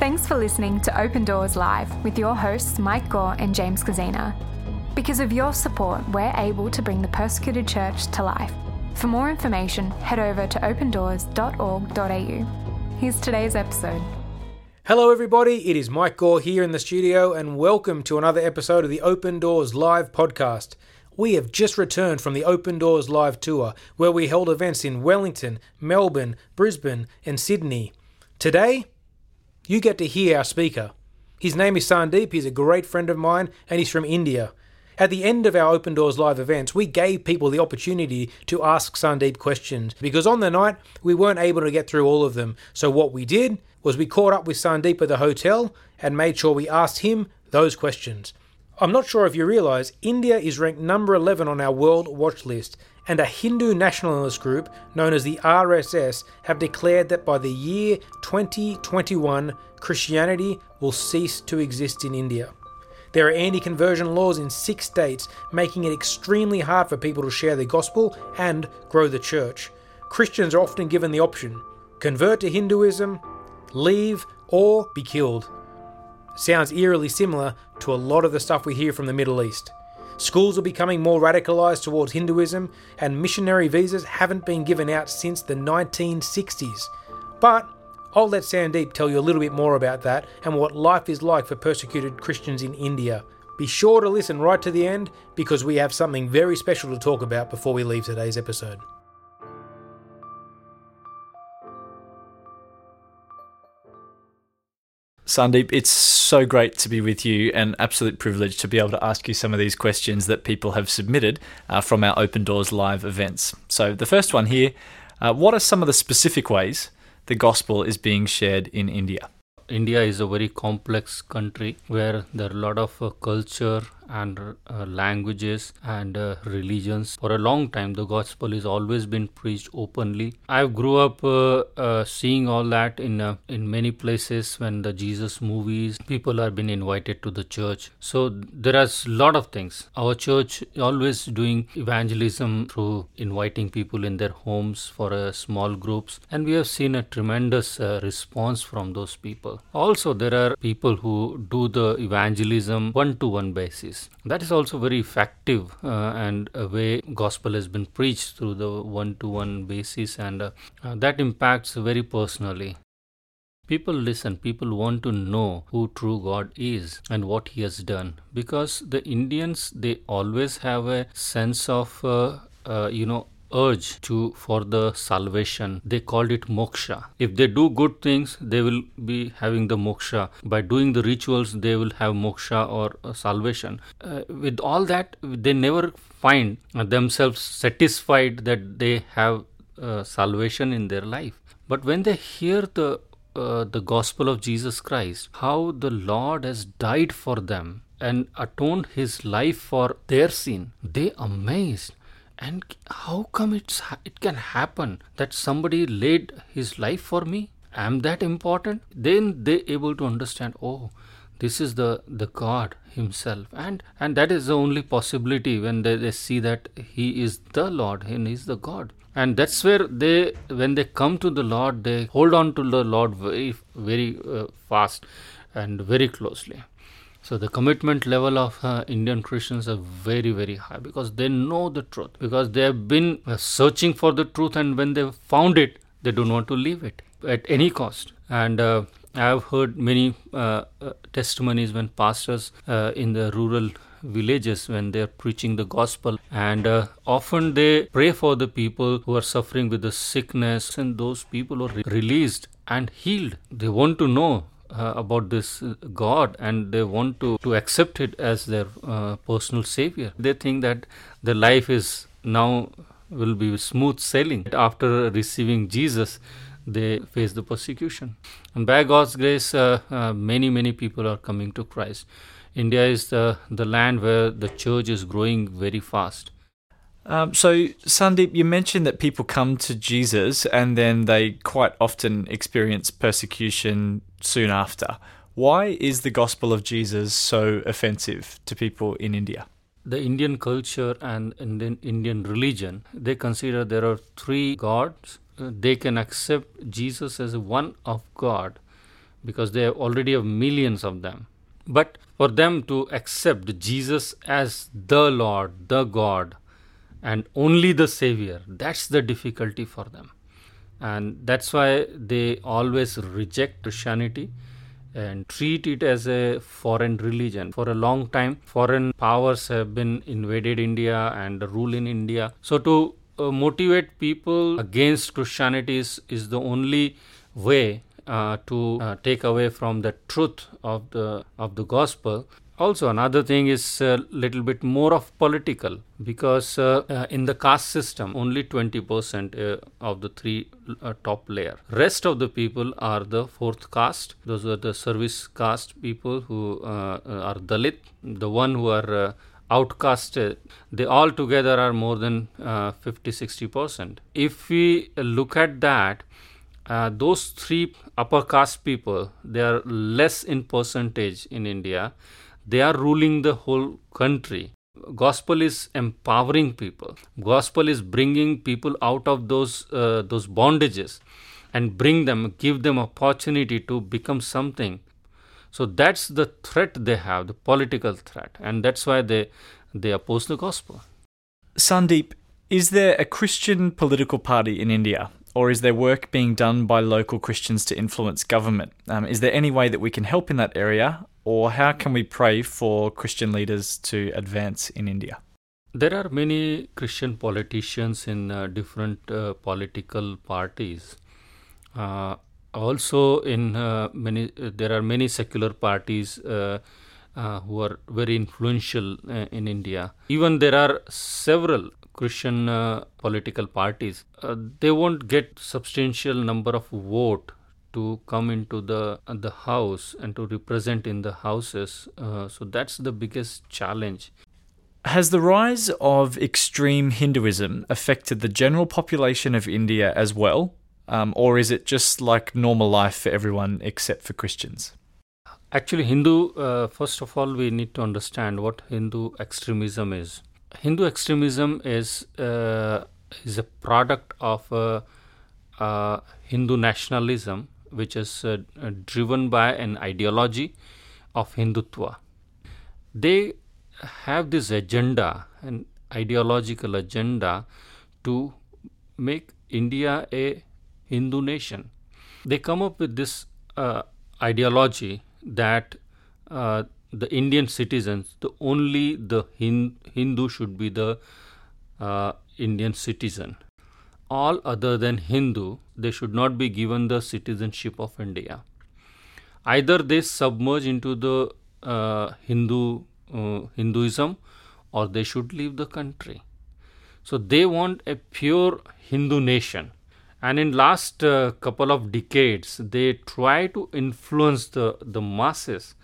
Thanks for listening to Open Doors Live with your hosts Mike Gore and James Kozina. Because of your support, we're able to bring the persecuted church to life. For more information, head over to opendoors.org.au. Here's today's episode. Hello, everybody. It is Mike Gore here in the studio, and welcome to another episode of the Open Doors Live podcast. We have just returned from the Open Doors Live tour, where we held events in Wellington, Melbourne, Brisbane, and Sydney. Today, you get to hear our speaker. His name is Sandeep, he's a great friend of mine, and he's from India. At the end of our Open Doors Live events, we gave people the opportunity to ask Sandeep questions because on the night we weren't able to get through all of them. So, what we did was we caught up with Sandeep at the hotel and made sure we asked him those questions. I'm not sure if you realise, India is ranked number 11 on our World Watch list, and a Hindu nationalist group known as the RSS have declared that by the year 2021, Christianity will cease to exist in India. There are anti conversion laws in six states, making it extremely hard for people to share the gospel and grow the church. Christians are often given the option convert to Hinduism, leave, or be killed. Sounds eerily similar to a lot of the stuff we hear from the Middle East. Schools are becoming more radicalized towards Hinduism, and missionary visas haven't been given out since the 1960s. But I'll let Sandeep tell you a little bit more about that and what life is like for persecuted Christians in India. Be sure to listen right to the end because we have something very special to talk about before we leave today's episode. Sandeep, it's so great to be with you and absolute privilege to be able to ask you some of these questions that people have submitted uh, from our Open Doors Live events. So, the first one here uh, what are some of the specific ways the gospel is being shared in India? India is a very complex country where there are a lot of uh, culture and uh, languages and uh, religions. For a long time, the gospel has always been preached openly. I grew up uh, uh seeing all that in uh, in many places when the Jesus movies, people are being invited to the church. So there are a lot of things. Our church always doing evangelism through inviting people in their homes for uh, small groups, and we have seen a tremendous response from those people. Also, there are people who do the evangelism one-to-one basis that is also very effective uh, and a way gospel has been preached through the one-to-one basis and uh, uh, that impacts very personally. People listen people want to know who true god is and what he has done because the indians they always have a sense of uh, uh, you know urge to for the salvation. They called it moksha. If they do good things they will be having the moksha. By doing the rituals they will have moksha or uh, salvation. Uh, with all that they never find themselves satisfied that they have uh, salvation in their life. But when they hear the uh, the gospel of Jesus Christ, how the Lord has died for them and atoned his life for their sin, they amazed and how come it's it can happen that somebody laid his life for me? Am that important? Then they able to understand oh this is the the god himself. And and that is the only possibility when they, they see that he is the lord and he's the god. And that's where they when they come to the lord they hold on to the lord very very uh, fast and very closely so the commitment level of uh, Indian Christians are very very high because they know the truth. Because they have been uh, searching for the truth and when they found it they don't want to leave it at any cost. And uh, I have heard many uh, uh, testimonies when pastors uh, in the rural villages when they are preaching the gospel and uh, often they pray for the people who are suffering with the sickness and those people are re- released and healed. They want to know uh, about this God and they want to, to accept it as their uh, personal savior. They think that their life is now will be smooth sailing. After receiving Jesus, they face the persecution. And by God's grace, uh, uh many, many people are coming to Christ. India is the, the land where the church is growing very fast. Um, so, Sandeep, you mentioned that people come to Jesus and then they quite often experience persecution soon after. Why is the gospel of Jesus so offensive to people in India? The Indian culture and Indian, Indian religion, they consider there are three gods. They can accept Jesus as one of God because they already have millions of them. But for them to accept Jesus as the Lord, the God, and only the Savior, that's the difficulty for them. And that's why they always reject Christianity and treat it as a foreign religion. For a long time, foreign powers have been invaded India and rule in India. So to uh, motivate people against Christianity is, is the only way uh, to uh, take away from the truth of the of the gospel also another thing is a little bit more of political because uh, uh, in the caste system only 20% uh, of the three uh, top layer. Rest of the people are the fourth caste. Those are the service caste people who uh, uh, are dalit. The one who are outcasted they all together are more than 50 60% if we look at that those three upper caste people they are less in percentage in india they are ruling the whole country. Gospel is empowering people. Gospel is bringing people out of those uh, those bondages and bring them give them opportunity to become something. So that's the threat they have the political threat and that's why they they oppose the gospel. Sandeep is there a christian political party in india or is there work being done by local Christians to influence government? Um, is there any way that we can help in that area, or how can we pray for Christian leaders to advance in India? There are many Christian politicians in uh, different uh, political parties. Uh, also, in uh, many, uh, there are many secular parties uh, who are very influential in India. Even there are several Christian political parties. they won't get substantial number of vote to come into the the house and to represent in the houses. Uh, so that's the biggest challenge. Has the rise of extreme Hinduism affected the general population of India as well? Um, or is it just like normal life for everyone except for Christians? Actually, Hindu, uh, first of all, we need to understand what Hindu extremism is. Hindu extremism is, uh, is a product of uh, uh Hindu nationalism which is uh, uh, driven by an ideology of Hindutva. They have this agenda, an ideological agenda, to make India a Hindu nation. They come up with this uh, ideology that uh, the Indian citizens, the only the Hindu should be the uh, Indian citizen all other than Hindu, they should not be given the citizenship of India. Either they submerge into the uh, Hindu uh, Hinduism, or they should leave the country. So they want a pure Hindu nation. And in last uh, couple of decades, they try to influence the, the masses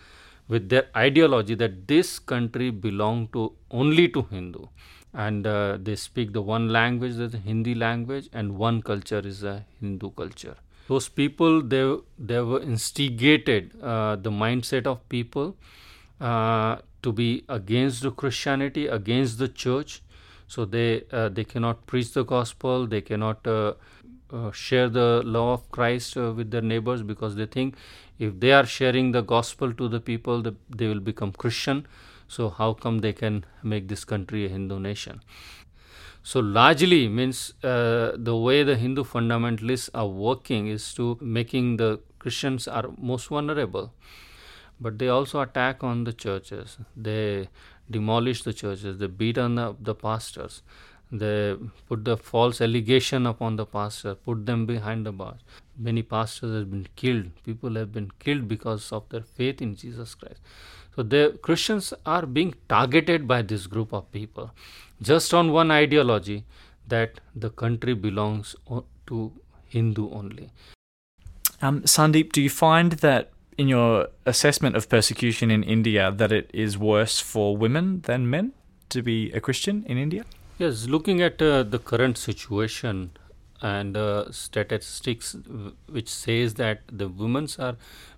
with their ideology that this country belong to only to Hindu and uh, they speak the one language the hindi language and one culture is a hindu culture. Those people they they were instigated uh, the mindset of people uh, to be against the christianity against the church. So they uh, they cannot preach the gospel they cannot uh, uh, share the love of christ with their neighbors because they think if they are sharing the gospel to the people the, they will become christian so how come they can make this country a Hindu nation? So largely means uh, the way the Hindu fundamentalists are working is to making the Christians are most vulnerable, but they also attack on the churches. They demolish the churches. They beat on the, the pastors. They put the false allegation upon the pastor, put them behind the bars. Many pastors have been killed. People have been killed because of their faith in Jesus Christ. So the Christians are being targeted by this group of people just on one ideology that the country belongs to Hindu only. Um, Sandeep, do you find that in your assessment of persecution in India that it is worse for women than men to be a Christian in India? Yes, looking at uh, the current situation and uh, statistics which says that the women are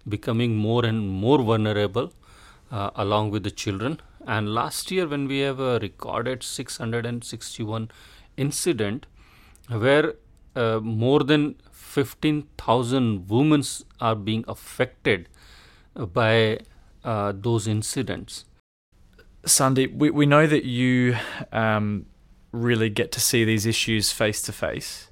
becoming more and more vulnerable uh, along with the children. And last year, when we have uh, recorded 661 incident, where uh, more than 15,000 women are being affected by uh, those incidents. Sandeep, we, we know that you um, really get to see these issues face to face.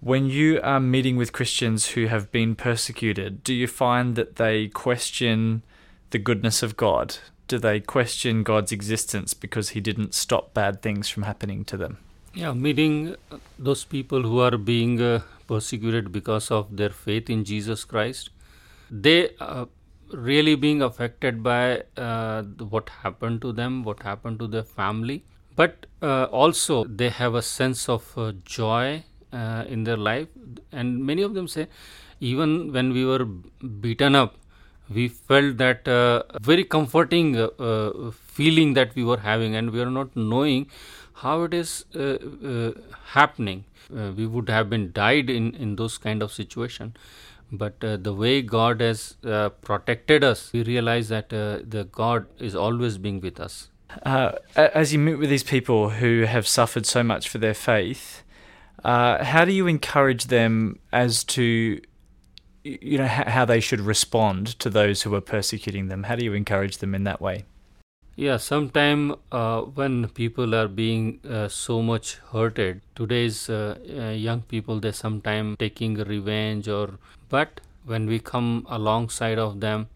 When you are meeting with Christians who have been persecuted, do you find that they question the goodness of God? Do they question God's existence because He didn't stop bad things from happening to them? Yeah, meeting those people who are being uh, persecuted because of their faith in Jesus Christ, they are really being affected by uh, what happened to them, what happened to their family, but uh, also they have a sense of uh, joy uh, in their life. And many of them say, even when we were beaten up, we felt that uh, very comforting uh, feeling that we were having, and we are not knowing how it is happening. we would have been died in, in those kind of situation but uh, the way god has uh, protected us we realize that uh, the god is always being with us uh, as you meet with these people who have suffered so much for their faith uh, how do you encourage them as to you know how they should respond to those who are persecuting them? How do you encourage them in that way? Yeah sometime uh, when people are being so much hurted today's young people they sometimes taking revenge or but when we come alongside of them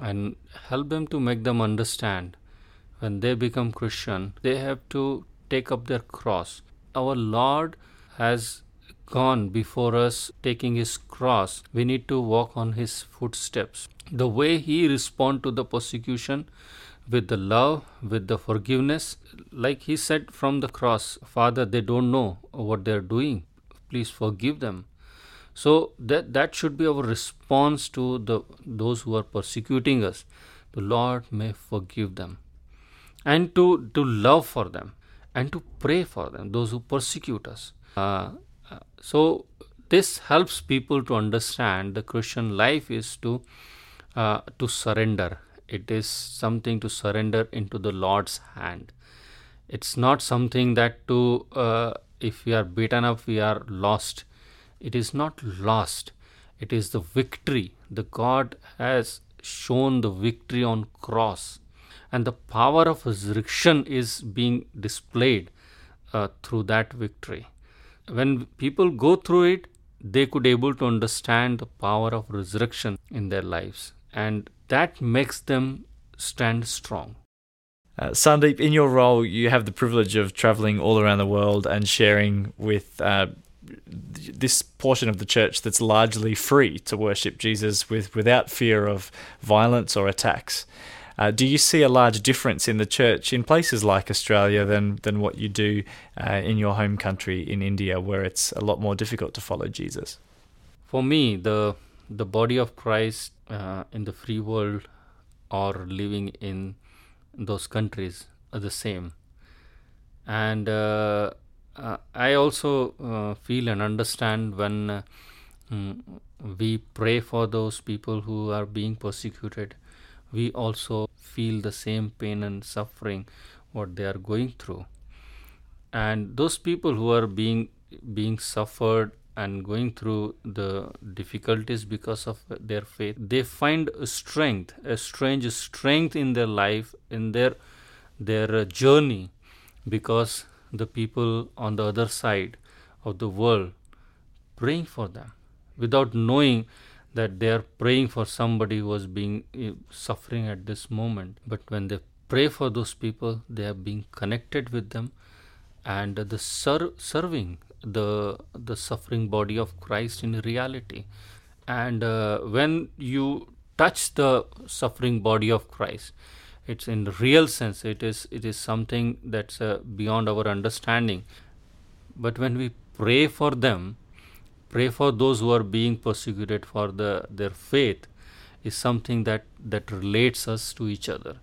and help them to make them understand, when they become Christian, they have to take up their cross. Our Lord has gone before us taking his cross. We need to walk on his footsteps. The way he respond to the persecution with the love, with the forgiveness, like he said from the cross, Father, they don't know what they're doing. Please forgive them so that that should be our response to the those who are persecuting us the lord may forgive them and to to love for them and to pray for them those who persecute us. Uh, uh, so this helps people to understand the christian life is to uh, to surrender. It is something to surrender into the lord's hand. It's not something that to uh, if we are beaten up we are lost. It is not lost. It is the victory. The god has shown the victory on cross and the power of resurrection is being displayed uh, through that victory when people go through it they could able to understand the power of resurrection in their lives and that makes them stand strong uh, Sandeep, in your role, you have the privilege of traveling all around the world and sharing with uh, this portion of the church that's largely free to worship Jesus with without fear of violence or attacks. Uh, do you see a large difference in the church in places like Australia than than what you do uh, in your home country in India, where it's a lot more difficult to follow Jesus? For me, the the body of Christ uh, in the free world or living in those countries are the same, and uh, uh, I also uh, feel and understand when mm, we pray for those people who are being persecuted. We also feel the same pain and suffering what they are going through, and those people who are being being suffered and going through the difficulties because of their faith they find a strength a strange strength in their life in their their journey because the people on the other side of the world praying for them without knowing that they are praying for somebody who was being eh, suffering at this moment. But when they pray for those people they are being connected with them. And the ser- serving the the suffering body of Christ in reality. And uh, when you touch the suffering body of Christ it's in real sense it is it is something that's uh, beyond our understanding. But when we pray for them pray for those who are being persecuted for the their faith is something that that relates us to each other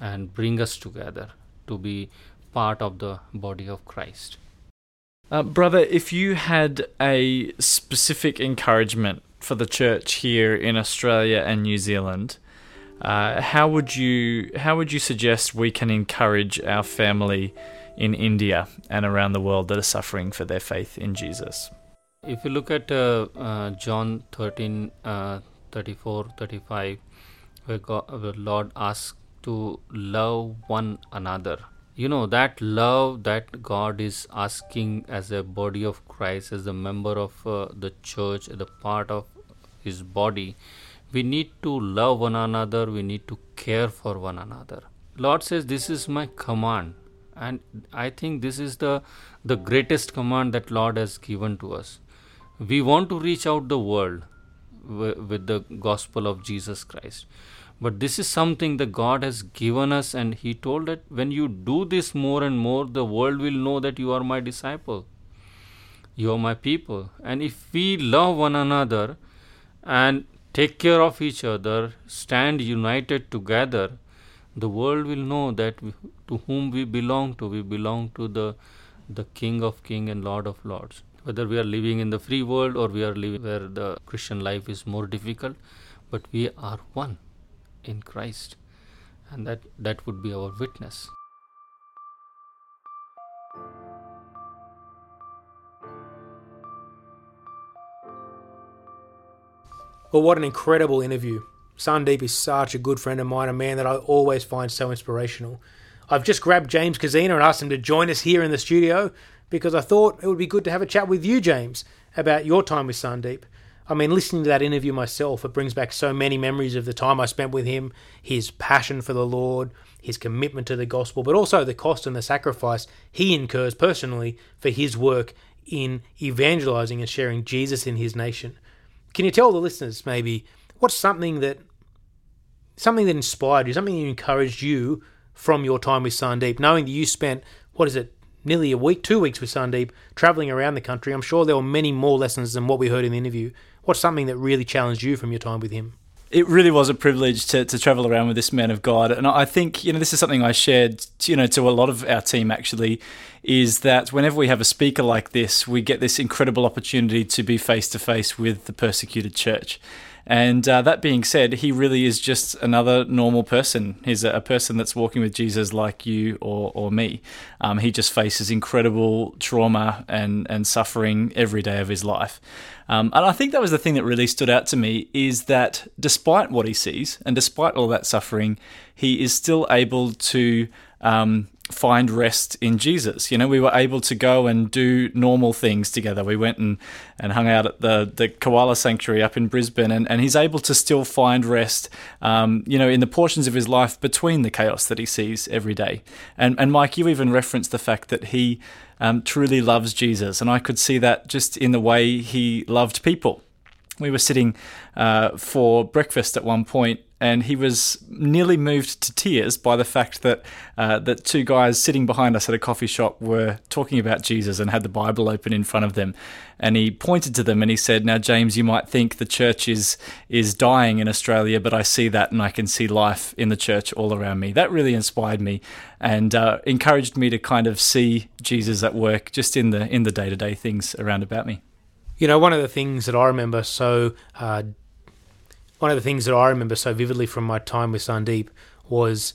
and bring us together to be part of the body of Christ uh, brother if you had a specific encouragement for the church here in Australia and New Zealand uh, how would you how would you suggest we can encourage our family in India and around the world that are suffering for their faith in Jesus? If you look at uh, uh, John 13, uh, 34, 35, where God, the Lord asks to love one another. You know, that love that God is asking as a body of Christ, as a member of uh, the church, the part of His body, we need to love one another, we need to care for one another. Lord says, This is my command. And I think this is the, the greatest command that Lord has given to us. We want to reach out the world with the gospel of Jesus Christ. But this is something that God has given us, and He told that when you do this more and more, the world will know that you are my disciple. You are my people. And if we love one another and take care of each other, stand united together, the world will know that we, to whom we belong to. We belong to the, the King of Kings and Lord of Lords. Whether we are living in the free world or we are living where the Christian life is more difficult, but we are one in Christ, and that, that would be our witness. Well, what an incredible interview. Sandeep is such a good friend of mine, a man that I always find so inspirational. I've just grabbed James Kozina and asked him to join us here in the studio because I thought it would be good to have a chat with you, James, about your time with Sandeep. I mean, listening to that interview myself, it brings back so many memories of the time I spent with him, his passion for the Lord, his commitment to the gospel, but also the cost and the sacrifice he incurs personally for his work in evangelizing and sharing Jesus in his nation. Can you tell the listeners maybe what's something that something that inspired you, something that encouraged you from your time with Sandeep, knowing that you spent what is it, nearly a week, two weeks with Sandeep, traveling around the country. I'm sure there were many more lessons than what we heard in the interview. What's something that really challenged you from your time with him? it really was a privilege to, to travel around with this man of God. And I think, you know, this is something I shared, you know, to a lot of our team actually, is that whenever we have a speaker like this, we get this incredible opportunity to be face to face with the persecuted church. And uh, that being said, he really is just another normal person. He's a, a person that's walking with Jesus like you or, or me. Um, he just faces incredible trauma and, and suffering every day of his life. Um, and I think that was the thing that really stood out to me is that despite what he sees and despite all that suffering, he is still able to um, find rest in Jesus. You know, we were able to go and do normal things together. We went and, and hung out at the, the koala sanctuary up in Brisbane, and, and he's able to still find rest, um, you know, in the portions of his life between the chaos that he sees every day. And, and Mike, you even referenced the fact that he um, truly loves Jesus, and I could see that just in the way he loved people. We were sitting uh, for breakfast at one point, and he was nearly moved to tears by the fact that uh, that two guys sitting behind us at a coffee shop were talking about Jesus and had the Bible open in front of them. And he pointed to them and he said, "Now, James, you might think the church is is dying in Australia, but I see that and I can see life in the church all around me." That really inspired me and uh, encouraged me to kind of see Jesus at work just in the in the day to day things around about me. You know, one of the things that I remember so, uh, one of the things that I remember so vividly from my time with Sandeep was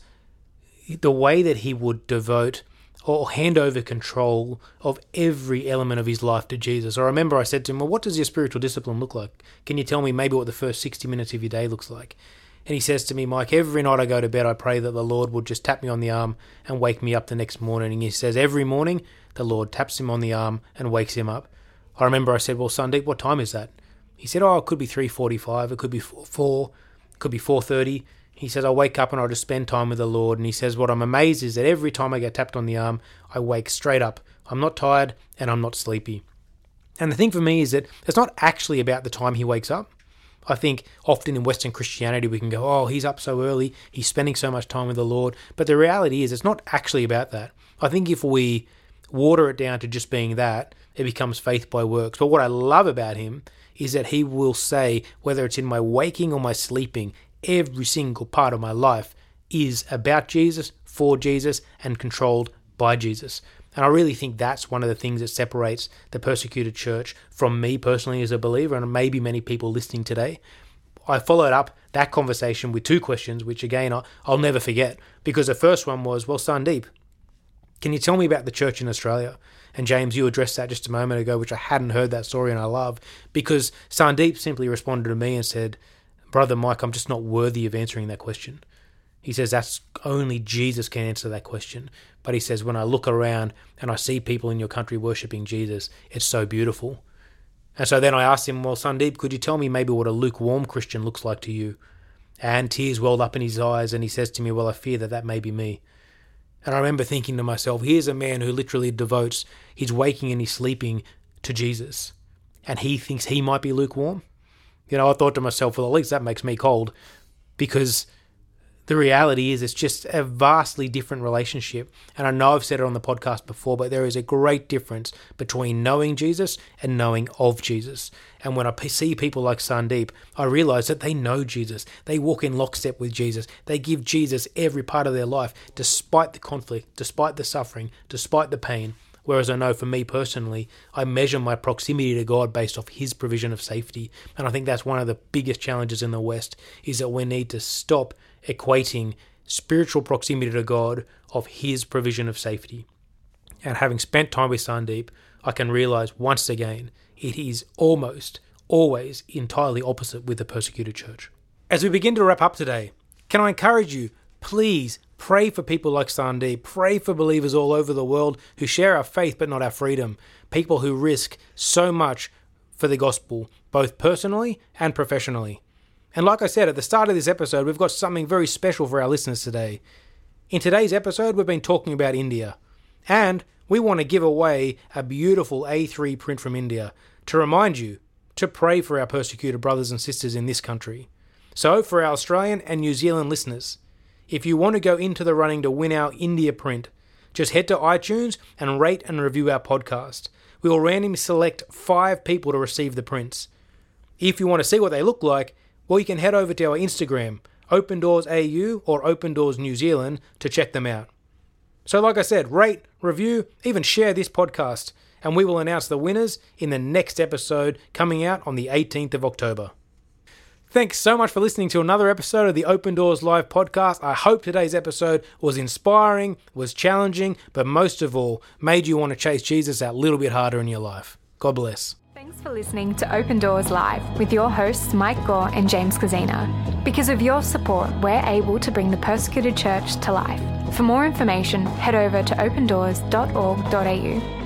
the way that he would devote or hand over control of every element of his life to Jesus. I remember I said to him, Well, what does your spiritual discipline look like? Can you tell me maybe what the first 60 minutes of your day looks like? And he says to me, Mike, every night I go to bed, I pray that the Lord would just tap me on the arm and wake me up the next morning. And he says, Every morning, the Lord taps him on the arm and wakes him up. I remember I said, "Well, Sandeep, what time is that?" He said, "Oh, it could be 3:45, it could be 4, it could be 4:30." He says, "I wake up and I just spend time with the Lord." And he says, "What I'm amazed is that every time I get tapped on the arm, I wake straight up. I'm not tired and I'm not sleepy." And the thing for me is that it's not actually about the time he wakes up. I think often in Western Christianity we can go, oh, he's up so early, he's spending so much time with the Lord. But the reality is, it's not actually about that. I think if we water it down to just being that, it becomes faith by works. But what I love about him is that he will say, whether it's in my waking or my sleeping, every single part of my life is about Jesus, for Jesus, and controlled by Jesus. And I really think that's one of the things that separates the persecuted church from me personally as a believer, and maybe many people listening today. I followed up that conversation with two questions, which again I'll never forget, because the first one was, Well, Sandeep, Can you tell me about the church in Australia? And James, you addressed that just a moment ago, which I hadn't heard that story and I love because Sandeep simply responded to me and said, Brother Mike, I'm just not worthy of answering that question. He says that's only Jesus can answer that question. But he says, when I look around and I see people in your country worshipping Jesus, it's so beautiful. And so then I asked him, Well, Sandeep, could you tell me maybe what a lukewarm Christian looks like to you? And tears welled up in his eyes, and he says to me, Well, I fear that that may be me. And I remember thinking to myself, here's a man who literally devotes his waking and his sleeping to Jesus. And he thinks he might be lukewarm. You know, I thought to myself, well, at least that makes me cold because the reality is it's just a vastly different relationship. And I know I've said it on the podcast before, but there is a great difference between knowing Jesus and knowing of Jesus. And when I see people like Sandeep, I realize that they know Jesus. They walk in lockstep with Jesus. They give Jesus every part of their life, despite the conflict, despite the suffering, despite the pain. Whereas I know for me personally, I measure my proximity to God based off His provision of safety. And I think that's one of the biggest challenges in the West is that we need to stop equating spiritual proximity to God of His provision of safety. And having spent time with Sandeep, I can realize once again it is almost always entirely opposite with the persecuted church. As we begin to wrap up today, can I encourage you, please pray for people like Sandeep, pray for believers all over the world who share our faith but not our freedom, people who risk so much for the gospel, both personally and professionally. And like I said at the start of this episode, we've got something very special for our listeners today. In today's episode, we've been talking about India. And we want to give away a beautiful A3 print from India to remind you to pray for our persecuted brothers and sisters in this country. So, for our Australian and New Zealand listeners, if you want to go into the running to win our India print, just head to iTunes and rate and review our podcast. We will randomly select five people to receive the prints. If you want to see what they look like, well, you can head over to our Instagram, Open Doors AU or Open Doors New Zealand, to check them out. So, like I said, rate, review, even share this podcast, and we will announce the winners in the next episode coming out on the 18th of October. Thanks so much for listening to another episode of the Open Doors Live podcast. I hope today's episode was inspiring, was challenging, but most of all, made you want to chase Jesus that little bit harder in your life. God bless. Thanks for listening to Open Doors Live with your hosts Mike Gore and James Kozina. Because of your support, we're able to bring the persecuted church to life. For more information, head over to opendoors.org.au.